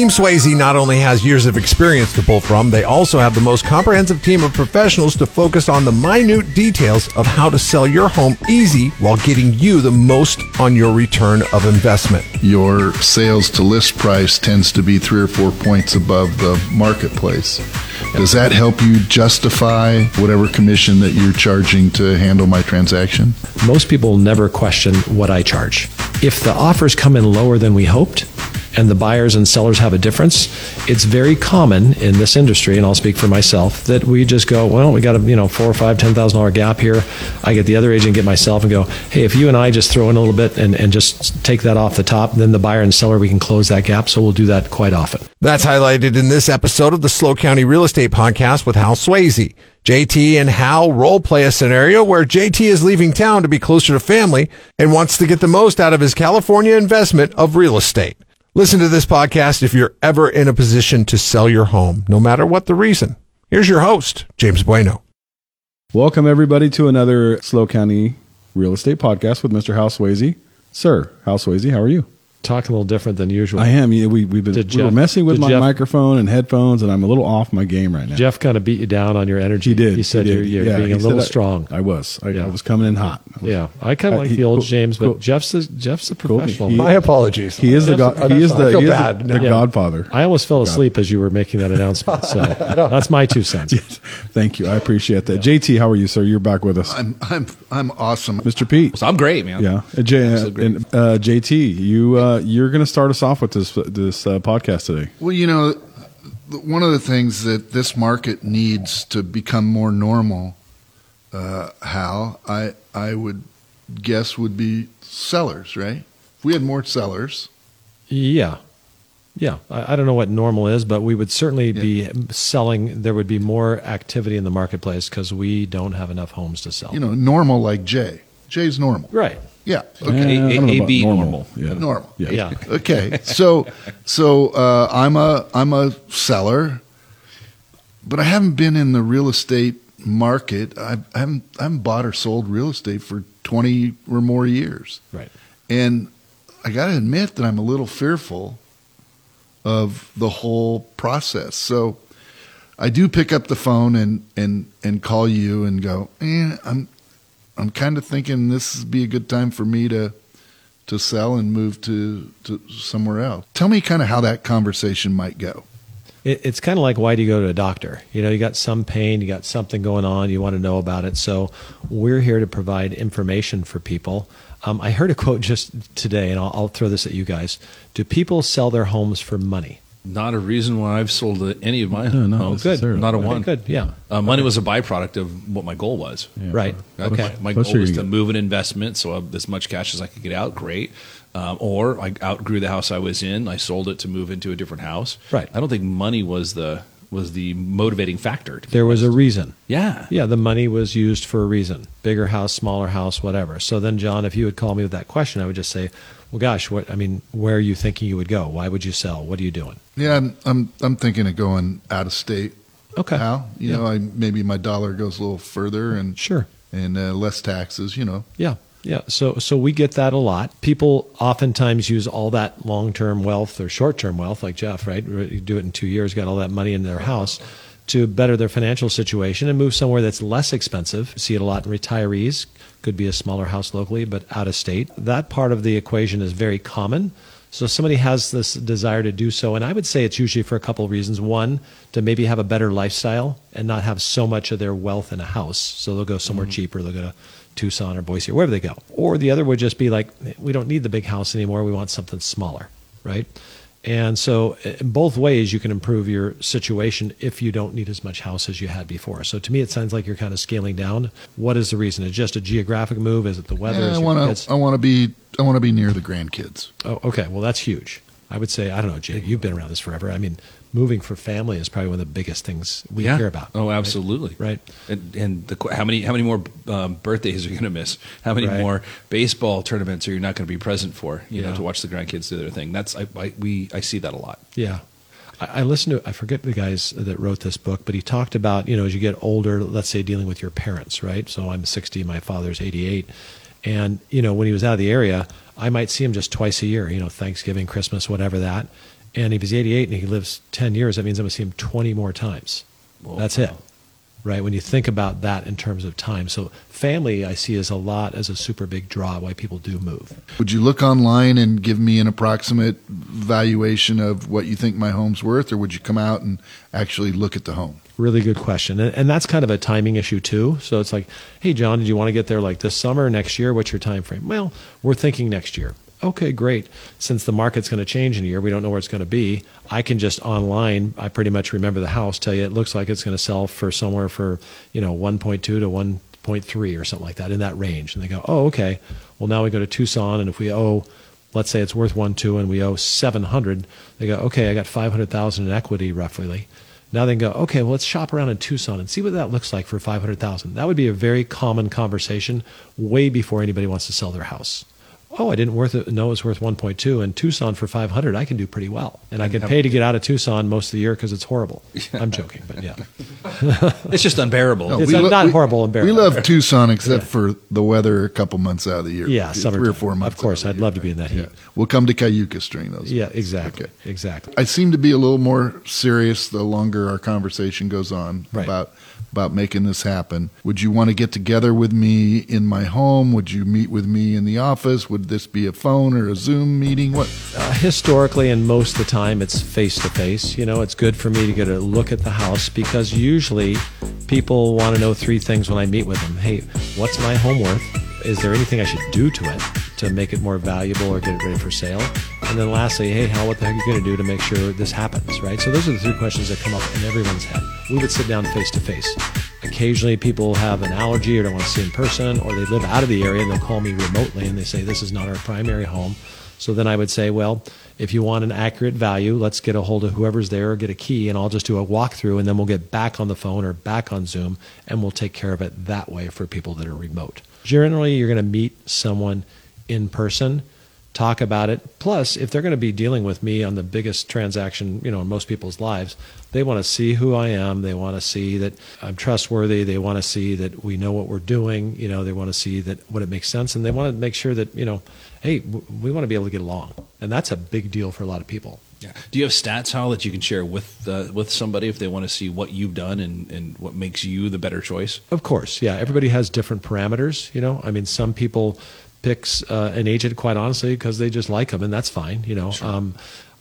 Team Sweasey not only has years of experience to pull from, they also have the most comprehensive team of professionals to focus on the minute details of how to sell your home easy while getting you the most on your return of investment. Your sales to list price tends to be three or four points above the marketplace. Does that help you justify whatever commission that you're charging to handle my transaction? Most people never question what I charge. If the offers come in lower than we hoped, and the buyers and sellers have a difference, it's very common in this industry, and I'll speak for myself, that we just go, well, we got a you know four or five, ten thousand dollar gap here. I get the other agent, get myself, and go, hey, if you and I just throw in a little bit and, and just take that off the top, then the buyer and seller we can close that gap. So we'll do that quite often. That's highlighted in this episode of the SLO County Real Estate Podcast with Hal Sweasey. JT and Hal role play a scenario where JT is leaving town to be closer to family and wants to get the most out of his California investment of real estate. Listen to this podcast if you're ever in a position to sell your home, no matter what the reason. Here's your host, James Bueno. Welcome, everybody, to another SLO County Real Estate Podcast with Mr. Hal Sweasey. Sir, Hal Sweasey, how are you? Talk a little different than usual. I am. Yeah, we, we've been Did we were Jeff- messing with my Jeff- microphone and headphones, and I'm a little off my game right now. Jeff kind of beat you down on your energy. he did. He said did. you're, you're Yeah, being a little I- strong. I was. I, Yeah. I was coming in hot. yeah, I kind of Uh, like he- the old cool- James, but cool. Jeff's a, Jeff's a professional. He- My apologies. He is the That's- god. He is the, he is the, the Yeah. Godfather. I almost fell asleep as you were making that announcement. So that's my two cents. Thank you. I appreciate that. JT, how are you, sir? You're back with us. I'm I'm I'm awesome. Mr. Pete. So I'm great, man. Yeah, Uh, J- Absolutely great. and, uh, JT, you uh, you're going to start us off with this this uh, podcast today. Well, you know, one of the things that this market needs to become more normal, uh, Hal, I I would guess would be sellers, right? If we had more sellers, Yeah. Yeah. I, I don't know what normal is, but we would certainly be selling. There would be more activity in the marketplace because we don't have enough homes to sell. you know, normal like Jay. Jay's normal. right. Yeah. Eh, Okay. I don't know A- about AB normal. Yeah. Normal. Yeah. Yeah. Okay. So so uh, I'm a I'm a seller, but I haven't been in the real estate market. I've, I haven't I haven't bought or sold real estate for twenty or more years, Right. and I got to admit that I'm a little fearful of the whole process. So I do pick up the phone and and and call you and go, eh, I'm I'm kind of thinking this would be a good time for me to to sell and move to to somewhere else. Tell me kind of how that conversation might go. It, it's kind of like why do you go to a doctor? You know, you got some pain, you got something going on, you want to know about it. So we're here to provide information for people. Um, I heard a quote just today, and I'll, I'll throw this at you guys. Do people sell their homes for money? Not a reason why I've sold any of my No, not homes. necessarily. Not a Okay, one. good, yeah. Uh, money was a byproduct of what my goal was. Right. Uh, Okay. My, my goal you're was gonna get- move an investment, so I, as much cash as I could get out, great. Um, or I outgrew the house I was in. I sold it to move into a different house. Right. I don't think money was the was the motivating factor. to be There was a reason. yeah. Yeah, the money was used for a reason. Bigger house, smaller house, whatever. So then, John, if you would call me with that question, I would just say, well, gosh, what, I mean, where are you thinking you would go? Why would you sell? What are you doing? Yeah, I'm I'm, I'm thinking of going out of state. Okay. Hal, you Yeah. know, I maybe my dollar goes a little further and Sure. and uh, less taxes. You know, Yeah. Yeah. So so we get that a lot. People oftentimes use all that long term wealth or short term wealth, like Jeff, right? You do it in two years, got all that money in their house to better their financial situation and move somewhere that's less expensive. See it a lot in retirees. Could be a smaller house locally, but out of state. That part of the equation is very common. So somebody has this desire to do so, and I would say it's usually for a couple of reasons. One, to maybe have a better lifestyle and not have so much of their wealth in a house. So they'll go somewhere mm-hmm. cheaper. They'll go to Tucson or Boise or wherever they go. Or the other would just be like, we don't need the big house anymore. We want something smaller, right? And so, in both ways, you can improve your situation if you don't need as much house as you had before. So, to me, it sounds like you're kind of scaling down. What is the reason? Is it just a geographic move? Is it the weather? Yeah, I want to I want to be I want to be near the grandkids. Oh, okay. Well, that's huge. I would say, I don't know, Jake, you've been around this forever. I mean, moving for family is probably one of the biggest things we yeah. hear about. Oh, absolutely. Right. And, and the, how many how many more um, birthdays are you going to miss? How many Right. more baseball tournaments are you not going to be present for? You Yeah. know, to watch the grandkids do their thing. That's I, I we I see that a lot. Yeah. I, I listened to, I forget the guys that wrote this book, but he talked about, you know, as you get older, let's say dealing with your parents, right? So I'm 60, my father's 88. And, you know, when he was out of the area, I might see him just twice a year, you know, Thanksgiving, Christmas, whatever that. And if he's 88 and he lives 10 years, that means I'm going to see him 20 more times. That's it. Right? When you think about that in terms of time. So, family, I see as a lot as a super big draw why people do move. Would you look online and give me an approximate valuation of what you think my home's worth, or would you come out and actually look at the home? Really good question. And, and that's kind of a timing issue too. So it's like, hey, John, did you want to get there like this summer, next year? What's your time frame? Well, we're thinking next year. Okay, great. Since the market's going to change in a year, we don't know where it's going to be. I can just online, I pretty much remember the house, tell you it looks like it's going to sell for somewhere for, you know, 1.2 to 1.3 or something like that in that range. And they go, oh, okay. Well, now we go to Tucson, and if we owe, let's say it's worth one two, and we owe 700, they go, okay, I got 500,000 in equity roughly. Now they can go, okay, well, let's shop around in Tucson and see what that looks like for 500,000. That would be a very common conversation way before anybody wants to sell their house. Oh, I didn't worth it. know it's worth 1.2 and Tucson for 500. I can do pretty well. And I can pay to get out of Tucson most of the year because it's horrible. I'm joking, but yeah. It's just unbearable. No, It's we not- lo- not we- horrible and We love Tucson except for the weather a couple months out of the year. Yeah, three summertime. or four months. Of course, out I'd the love year. to be in that heat. Yeah. We'll come to Cayucos during those. Yeah, exactly. Okay. Exactly. I seem to be a little more serious the longer our conversation goes on Right. about about making this happen. Would you want to get together with me in my home? Would you meet with me in the office? Would this be a phone or a Zoom meeting? What? Uh, historically and most of the time it's face to face you know it's good for me to get a look at the house because usually people want to know three things when i meet with them hey what's my home worth is there anything i should do to it to make it more valuable or get it ready for sale? And then lastly hey how what the heck are you going to do to make sure this happens right? So those are the three questions that come up in everyone's head. We would sit down face to face occasionally people have an allergy or don't want to see in person or they live out of the area and they'll call me remotely and they say this is not our primary home. So then I would say, well, if you want an accurate value, let's get a hold of whoever's there or get a key, and I'll just do a walkthrough, and then we'll get back on the phone or back on Zoom, and we'll take care of it that way for people that are remote. Generally, you're going to meet someone in person, talk about it. Plus, if they're going to be dealing with me on the biggest transaction, you know, in most people's lives, they want to see who I am. They want to see that I'm trustworthy. They want to see that we know what we're doing. You know, they want to see that what it makes sense, and they want to make sure that you know, hey, w- we want to be able to get along, and that's a big deal for a lot of people. Yeah. Do you have stats, Hal, that you can share with uh, with somebody if they want to see what you've done and, and what makes you the better choice? Of course, yeah. Everybody has different parameters. You know, I mean, some people picks uh, an agent quite honestly because they just like them, and that's fine. You know, um,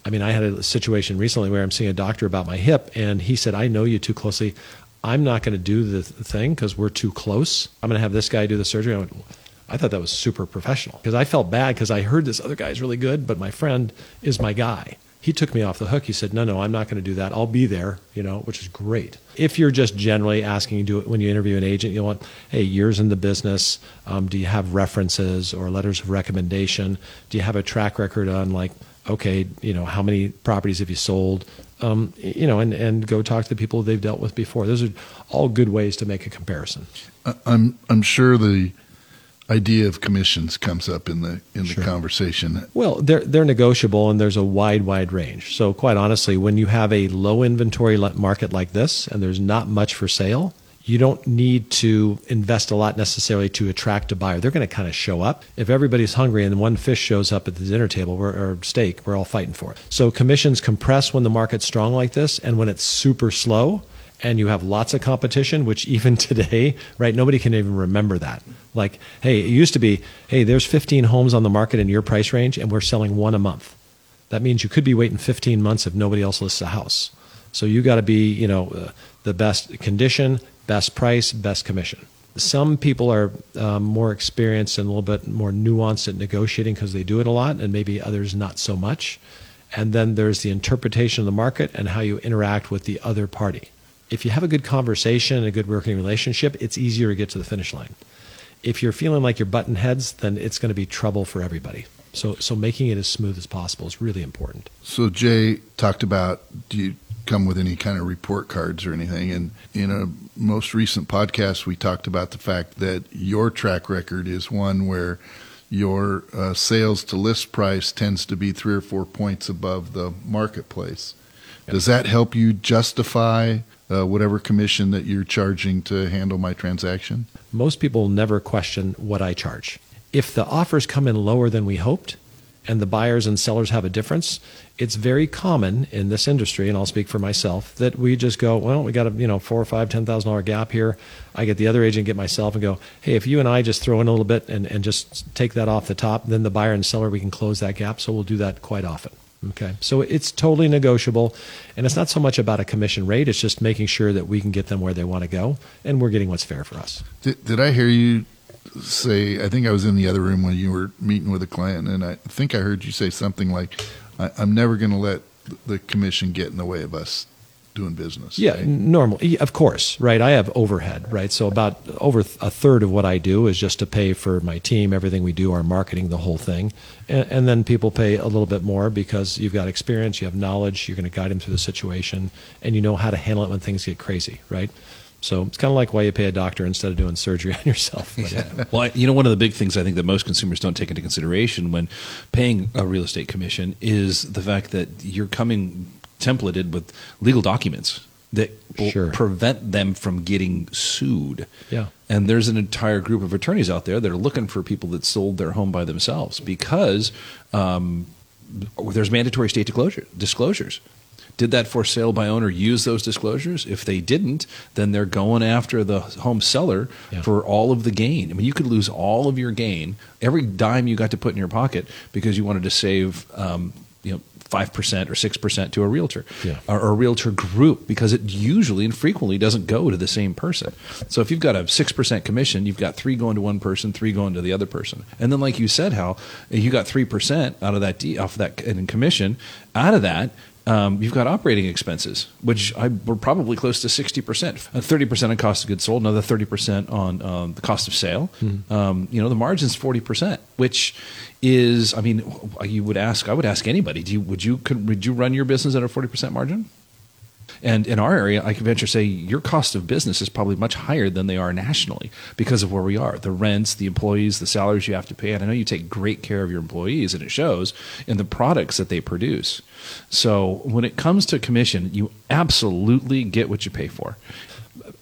I mean, I had a situation recently where I'm seeing a doctor about my hip, and he said, "I know you too closely. I'm not going to do the thing because we're too close. I'm going to have this guy do the surgery." I went. I thought that was super professional because I felt bad because I heard this other guy's really good, but my friend is my guy. He took me off the hook. He said, "No, no, I'm not going to do that. I'll be there," you know, which is great. If you're just generally asking, do it when you interview an agent, you want, hey, years in the business. Um, do you have references or letters of recommendation? Do you have a track record on like, okay, you know, how many properties have you sold? Um, you know, and and go talk to the people they've dealt with before. Those are all good ways to make a comparison. I'm I'm sure the idea of commissions comes up in the in the Sure. conversation. Well, they're they're negotiable, and there's a wide, wide range. So, quite honestly, when you have a low inventory market like this, and there's not much for sale, you don't need to invest a lot necessarily to attract a buyer. They're going to kind of show up. If everybody's hungry and one fish shows up at the dinner table we're, or steak, we're all fighting for it. So, commissions compress when the market's strong like this, and when it's super slow. And you have lots of competition, which even today, right, nobody can even remember that. Like, hey, it used to be, hey, there's 15 homes on the market in your price range, and we're selling one a month. That means you could be waiting 15 months if nobody else lists a house. So you got to be, you know, uh, the best condition, best price, best commission. Some people are um, more experienced and a little bit more nuanced at negotiating because they do it a lot, and maybe others not so much. And then there's the interpretation of the market and how you interact with the other party. If you have a good conversation and a good working relationship, it's easier to get to the finish line. If you're feeling like you're button heads, then it's going to be trouble for everybody. So, so making it as smooth as possible is really important. So Jay talked about do you come with any kind of report cards or anything? And in a most recent podcast, we talked about the fact that your track record is one where your uh, sales to list price tends to be three or four points above the marketplace. Does that help you justify uh, whatever commission that you're charging to handle my transaction? Most people never question what I charge. If the offers come in lower than we hoped, and the buyers and sellers have a difference, it's very common in this industry, and I'll speak for myself, that we just go, well, we got a you know four or five, ten thousand dollar gap here. I get the other agent, get myself, and go, hey, if you and I just throw in a little bit and, and just take that off the top, then the buyer and seller we can close that gap. So we'll do that quite often. Okay, so it's totally negotiable, and it's not so much about a commission rate. It's just making sure that we can get them where they want to go, and we're getting what's fair for us. Did, did I hear you say? I think I was in the other room when you were meeting with a client, and I think I heard you say something like, "I'm never going to let the commission get in the way of us doing business." Yeah, right? normally, of course, right? I have overhead, right? So about over a third of what I do is just to pay for my team, everything we do, our marketing, the whole thing, and, and then people pay a little bit more because you've got experience, you have knowledge, you're going to guide them through the situation, and you know how to handle it when things get crazy, right? So it's kind of like why you pay a doctor instead of doing surgery on yourself. But, Well, I- you know, one of the big things I think that most consumers don't take into consideration when paying a real estate commission is the fact that you're coming templated with legal documents that Sure. prevent them from getting sued. Yeah. And there's an entire group of attorneys out there that are looking for people that sold their home by themselves because um, there's mandatory state disclosure, disclosures. Did that for sale by owner use those disclosures? If they didn't, then they're going after the home seller Yeah. for all of the gain. I mean, you could lose all of your gain, every dime you got to put in your pocket because you wanted to save, um, you know, five percent or six percent to a realtor Yeah. or, or a realtor group because it usually and frequently doesn't go to the same person. So if you've got a six percent commission, you've got three going to one person, three going to the other person, and then like you said, Hal, you got three percent out of that de- off that in commission. Out of that, um, you've got operating expenses, which I, were probably close to 60%. Uh, 30% on cost of goods sold, another 30% on um, the cost of sale. Um, you know, the margin's 40%, which is, I mean, you would ask, I would ask anybody, do you, would you, could, would you run your business at a 40% margin? And in our area, I can venture to say your cost of business is probably much higher than they are nationally because of where we are. The rents, the employees, the salaries you have to pay. And I know you take great care of your employees, and it shows in the products that they produce. So when it comes to commission, you absolutely get what you pay for.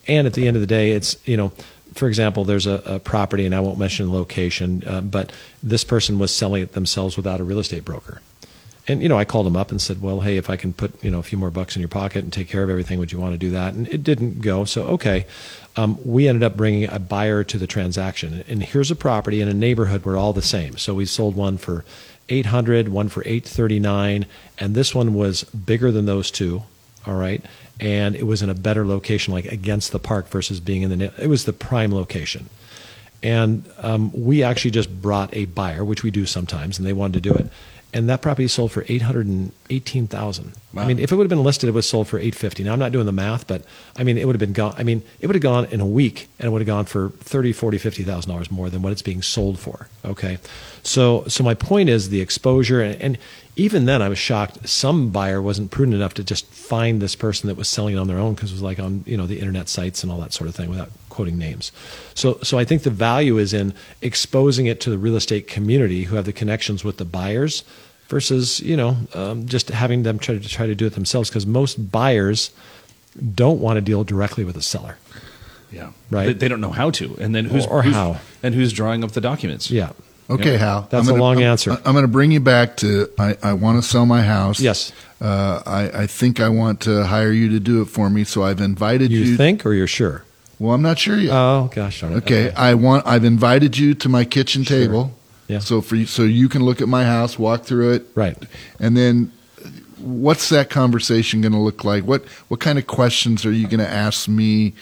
and at the end of the day, it's you know, for example, there's a, a property, and I won't mention the location, uh, but this person was selling it themselves without a real estate broker. And you know, I called him up and said, "Well, hey, if I can put you know a few more bucks in your pocket and take care of everything, would you want to do that?" And it didn't go. So okay, um, we ended up bringing a buyer to the transaction. And here's a property in a neighborhood where all the same. So we sold one for 800, one for 839, and this one was bigger than those two. All right, and it was in a better location, like against the park versus being in the. It was the prime location. And um, we actually just brought a buyer, which we do sometimes, and they wanted to do it. And that property sold for eight hundred and eighteen thousand. I mean, if it would have been listed, it was sold for eight fifty. Now I'm not doing the math, but I mean, it would have been gone. I mean, it would have gone in a week, and it would have gone for thirty, forty, fifty thousand dollars more than what it's being sold for. Okay, so so my point is the exposure, and, and even then, I was shocked. Some buyer wasn't prudent enough to just find this person that was selling it on their own because it was like on you know the internet sites and all that sort of thing without quoting names. So so I think the value is in exposing it to the real estate community who have the connections with the buyers versus you know um, just having them try to try to do it themselves because most buyers don't want to deal directly with a seller. Yeah. Right. They, they don't know how to. And then who's, Or- or who's- how. And who's drawing up the documents. Yeah. Okay, Yeah. Hal. That's I'm a long I'm- answer. I'm going to bring you back to I, I want to sell my house. Yes. Uh, I, I think I want to hire you to do it for me. So I've invited you. You think or you're sure? Well, I'm not sure yet. Oh gosh darn it. okay. I want. I've invited you to my kitchen table. Yeah. So for you, so you can look at my house, walk through it, Right. and then what's that conversation going to look like? What what kind of questions are you going to ask me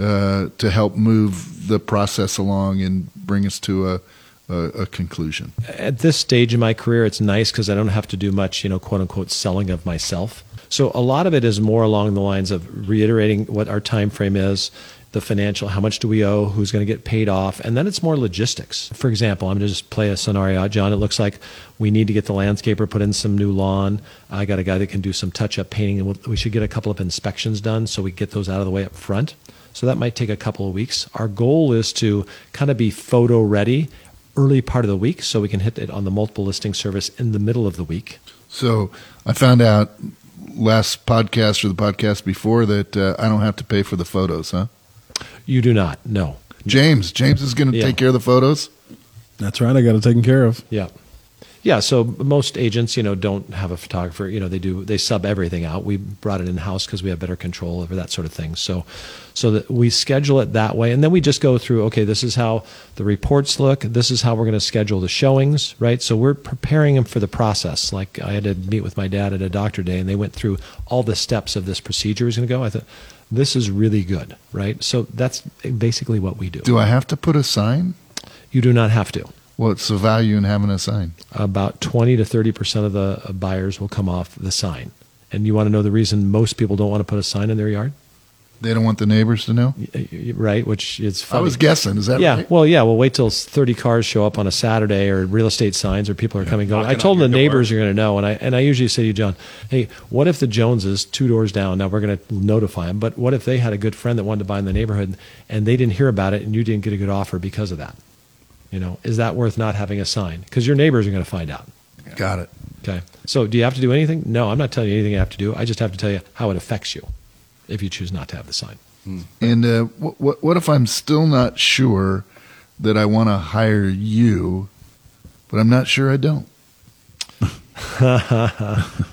uh, to help move the process along and bring us to a a, a conclusion? at this stage in my career, it's nice because I don't have to do much, you know, quote unquote, selling of myself. So a lot of it is more along the lines of reiterating what our time frame is, the financial, how much do we owe, who's going to get paid off, and then it's more logistics. For example, I'm going to just play a scenario out, John. It looks like we need to get the landscaper put in some new lawn. I got a guy that can do some touch-up painting, and we'll, we should get a couple of inspections done so we get those out of the way up front. So that might take a couple of weeks. Our goal is to kind of be photo ready early part of the week so we can hit it on the multiple listing service in the middle of the week. So I found out last podcast or the podcast before that uh, I don't have to pay for the photos, huh? You do not. No. James, James is going to Yeah. take care of the photos. That's right. I got it taken care of. Yeah. Yeah, so most agents, you know, don't have a photographer. You know, they do they sub everything out. We brought it in house because we have better control over that sort of thing. So, so that we schedule it that way, and then we just go through. Okay, this is how the reports look. This is how we're going to schedule the showings, right? So we're preparing them for the process. Like I had to meet with my dad at a doctor day, and they went through all the steps of this procedure is going to go. I thought this is really good, right? So that's basically what we do. Do I have to put a sign? You do not have to. What's the value in having a sign? about 20 to 30 percent of the buyers will come off the sign. And you want to know the reason most people don't want to put a sign in their yard, They don't want the neighbors to know. Right? Which is I was guessing. Is that yeah, right? well, yeah. Well, wait till 30 cars show up on a Saturday or real estate signs or people are coming going. I told them the door. neighbors are going to know, and I and I usually say to you, John, hey, what if the Joneses two doors down? Now we're going to notify them, but what if they had a good friend that wanted to buy in the neighborhood and they didn't hear about it and you didn't get a good offer because of that? You know, is that worth not having a sign? Because your neighbors are going to find out. Got it. Okay. So do you have to do anything? No, I'm not telling you anything you have to do. I just have to tell you how it affects you if you choose not to have the sign. And uh, what, what what if I'm still not sure that I want to hire you, but I'm not sure I don't?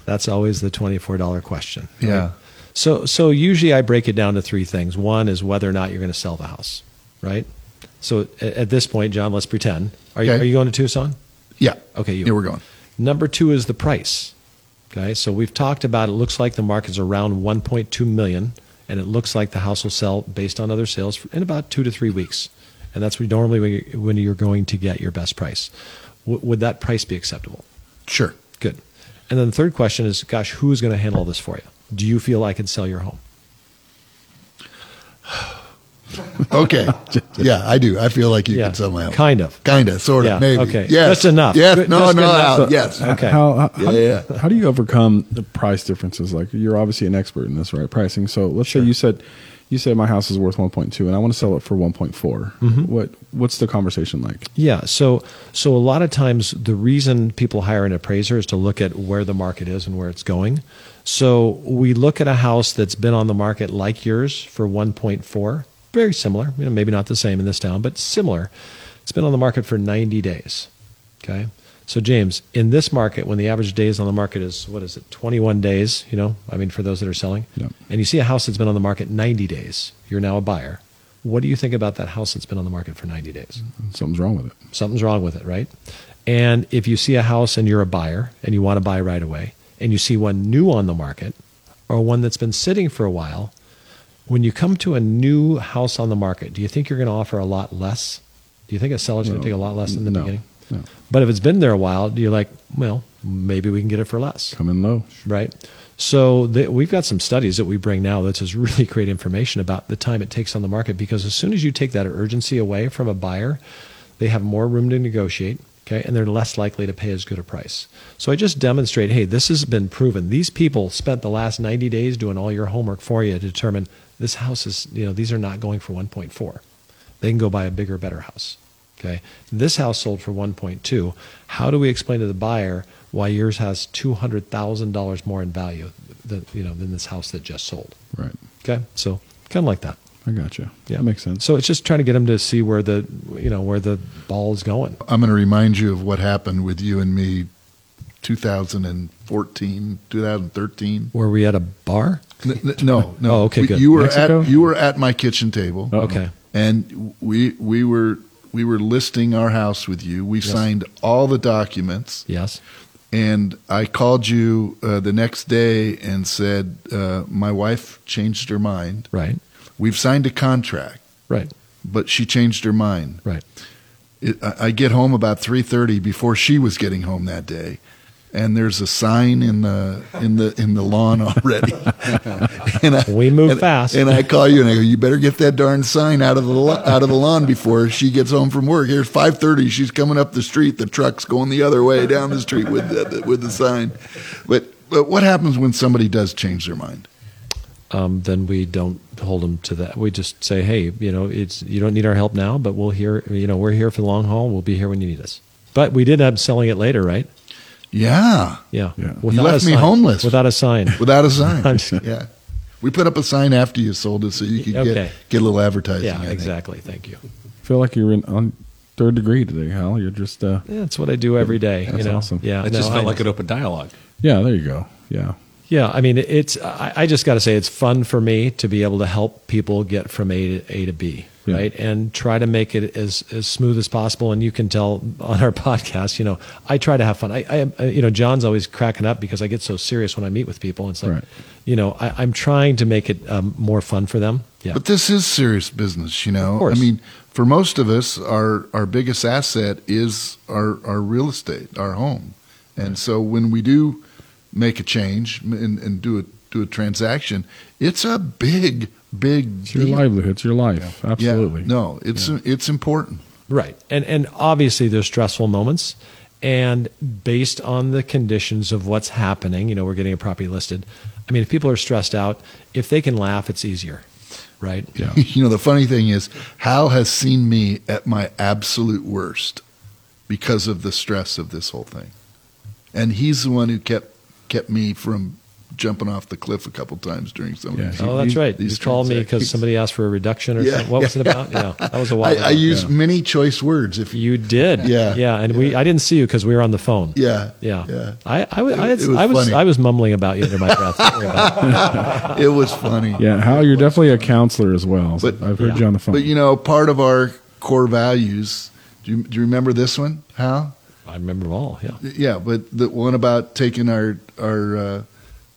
That's always the $24 question. right? Yeah. So so usually I break it down to three things. One is whether or not you're going to sell the house, right? So at, at this point, John, let's pretend. Are you Okay. are you going to Tucson? Yeah. Okay, you. Yeah, we're going. Number two is the price. Okay, so we've talked about it looks like the market's around 1.2 million, and it looks like the house will sell based on other sales in about two to three weeks, and that's normally when you're, going to get your best price. Would that price be acceptable? Sure. Good. And then the third question is, gosh, who's going to handle this for you? Do you feel I can sell your home? Okay. yeah, I do. I feel like you Yeah, can sell my home. kind of. Kind of, sort of, Yeah, maybe. okay. Yes. Just enough. Yes. Good- No, just no, good enough. no. Yes. Okay. How, how, how, Yeah, how do you overcome the price differences? Like you're obviously an expert in this, right? Pricing. So let's say you said you said my house is worth 1.2 and I want to sell it for 1.4. Mm-hmm. What what's the conversation like? Yeah. So so a lot of times the reason people hire an appraiser is to look at where the market is and where it's going. So we look at a house that's been on the market like yours for 1.4, very similar. You know, maybe not the same in this town, but similar. It's been on the market for 90 days. Okay. So James, in this market, when the average days on the market is what is it, 21 days? You know, I mean, for those that are selling, Yeah. and you see a house that's been on the market 90 days, you're now a buyer. What do you think about that house that's been on the market for 90 days? Something's wrong with it. something's wrong with it, right? And if you see a house and you're a buyer and you want to buy right away, and you see one new on the market or one that's been sitting for a while, when you come to a new house on the market, do you think you're going to offer a lot less? Do you think a seller's going to take a lot less in the No. beginning? No. But if it's been there a while, do you're like, well, maybe we can get it for less Come in low. right? So the, we've got some studies that we bring now that just really great information about the time it takes on the market because as soon as you take that urgency away from a buyer, they have more room to negotiate, okay, and they're less likely to pay as good a price. So I just demonstrate, hey, this has been proven. These people spent the last 90 days doing all your homework for you to determine this house is, you know, these are not going for 1.4. They can go buy a bigger, better house. Okay. This house sold for 1.2. How do we explain to the buyer why yours has $200,000 more in value than, you know, than this house that just sold? Right. Okay. So kind of like that. I gotcha. Yeah. That makes sense. So it's just trying to get them to see where the, you know, where the ball is going. I'm going to remind you of what happened with you and me 2014, 2013. Were we at a bar? N- No, no. Oh, okay, We- good. You were Mexico? at you were at my kitchen table, Uh-oh. Okay. and we we were we were listing our house with you. We signed all the documents, Yes. and I called you uh, the next day and said uh, my wife changed her mind. Right. We've signed a contract, Right. but she changed her mind. Right. It, I I get home about three thirty before she was getting home that day, and there's a sign in the in the in the lawn already. and I, We move and- fast. And I call you and I go, you better get that darn sign out of the lo- out of the lawn before she gets home from work. Here's five thirty. She's coming up the street. The truck's going the other way down the street with the, with the sign. But but what happens when somebody does change their mind? um, then we don't hold them to that. We just say, hey, you know, it's you don't need our help now, but we'll here, you know, we're here for the long haul. We'll be here when you need us. But we did end up selling it later, right? Yeah, Yeah. Yeah. Without You a left me sign. homeless. Without a sign. without a sign. Just- yeah, we put up a sign after you sold it so you could Okay. get get a little advertising. Yeah, exactly. Thank you. I feel like you're in on third degree today, Hal. You're just uh, Yeah, it's what I do every day. That's you know? awesome. Yeah, It no, just felt know. like an open dialogue. yeah. There you go. Yeah. Yeah, I mean, it's. I, I just got to say, it's fun for me to be able to help people get from A to A to B, Yeah. right, and try to make it as as smooth as possible. And you can tell on our podcast, you know, I try to have fun. I, I you know, John's always cracking up because I get so serious when I meet with people. It's like, Right. you know, I, I'm trying to make it um, more fun for them. Yeah, But this is serious business, you know. course. I mean, for most of us, our our biggest asset is our our real estate, our home, and so when we do make a change and, and do a do a transaction, it's a big big It's your deal. livelihood. It's your life. Absolutely. Yeah, no, it's it's important. Right. And and obviously there's stressful moments and based on the conditions of what's happening, you know, we're getting a property listed. I mean, if people are stressed out, if they can laugh, it's easier. Right? Yeah. You know, the funny thing is, Hal has seen me at my absolute worst because of the stress of this whole thing, and he's the one who kept kept me from jumping off the cliff a couple times during some Yeah. of these. Oh, that's right. You called me because somebody asked for a reduction or Yeah, something. What was it about? Yeah. That was a while I, ago. I used Yeah. many choice words. If you, you did. Yeah. Yeah. And we I didn't see you because we were on the phone. yeah, Yeah. yeah, I, I, was- I, It- it was I was. I was mumbling about you under my breath. Don't worry about it. it was funny. Yeah. Hal, you're definitely a counselor as well. But- I've heard Yeah. you on the phone. But you know, part of our core values. Do you, do you remember this one, Hal? I remember them all. Yeah. Yeah, but the one about taking our our uh,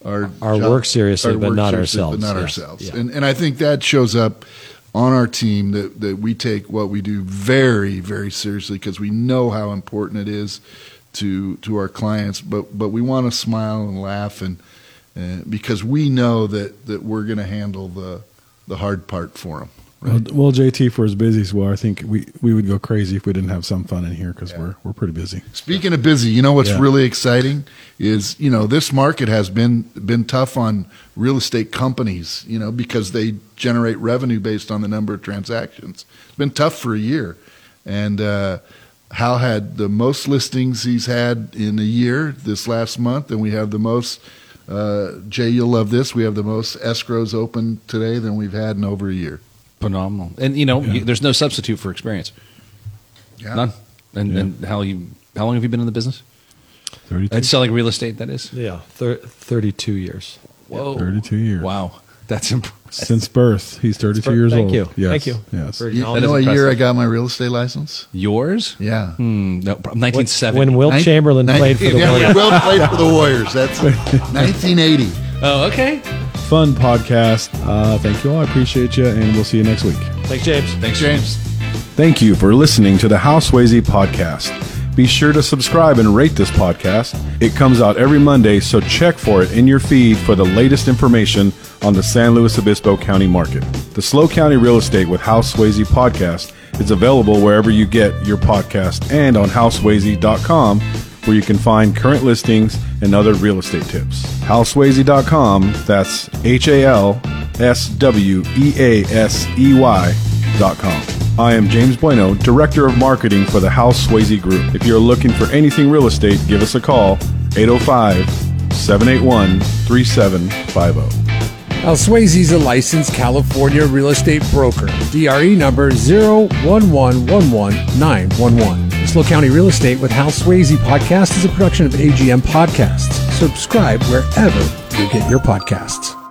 our Our work seriously, our but work not seriously, ourselves. but not Yeah. ourselves. Yeah. And and I think that shows up on our team that that we take what we do very very seriously because we know how important it is to to our clients. But but we want to smile and laugh and uh, because we know that that we're going to handle the the hard part for them. Well, well, JT, for as busy as we are, I think we, we would go crazy if we didn't have some fun in here because we're we're pretty busy. Speaking of busy, you know what's Yeah. really exciting is you know this market has been been tough on real estate companies, you know, because they generate revenue based on the number of transactions. It's been tough for a year, and uh, Hal had the most listings he's had in a year this last month, and we have the most. Uh, Jay, you'll love this. We have the most escrows open today than we've had in over a year. Phenomenal. And you know, Yeah. you, there's no substitute for experience. Yeah. None. And, Yeah. and how you how long have you been in the business? Thirty-two. And selling real estate, that is. Yeah. Thir- 32 years. Whoa. 32 years. Wow, that's impressive. Since birth, he's 32 years Thank old. Thank you. Yes. Thank you. Yes. For You, acknowledging- know what year I got my real estate license? Yours? Yeah. Hmm, no, When, 1970. when Will Nin- Chamberlain nin- played for the yeah, Warriors. Will played for the Warriors. That's 1980. oh, okay. Fun podcast. Uh, thank you all. I appreciate you, and we'll see you next week. Thanks, James. Thanks, James. Thank you for listening to the Hal Sweasey podcast. Be sure to subscribe and rate this podcast. It comes out every Monday, so check for it in your feed for the latest information on the San Luis Obispo County market. The SLO County Real Estate with Hal Sweasey podcast is available wherever you get your podcast and on halsweasey.com where you can find current listings and other real estate tips. Halsweasey.com, that's H A L S W E A S E Y dot com. I am James Bueno, Director of Marketing for the Hal Sweasey Group. If you're looking for anything real estate, give us a call 805 781 3750. Al Sweasey is a licensed California real estate broker. DRE number 011119111. The County Real Estate with Hal Sweasey podcast is a production of AGM Podcasts. Subscribe wherever you get your podcasts.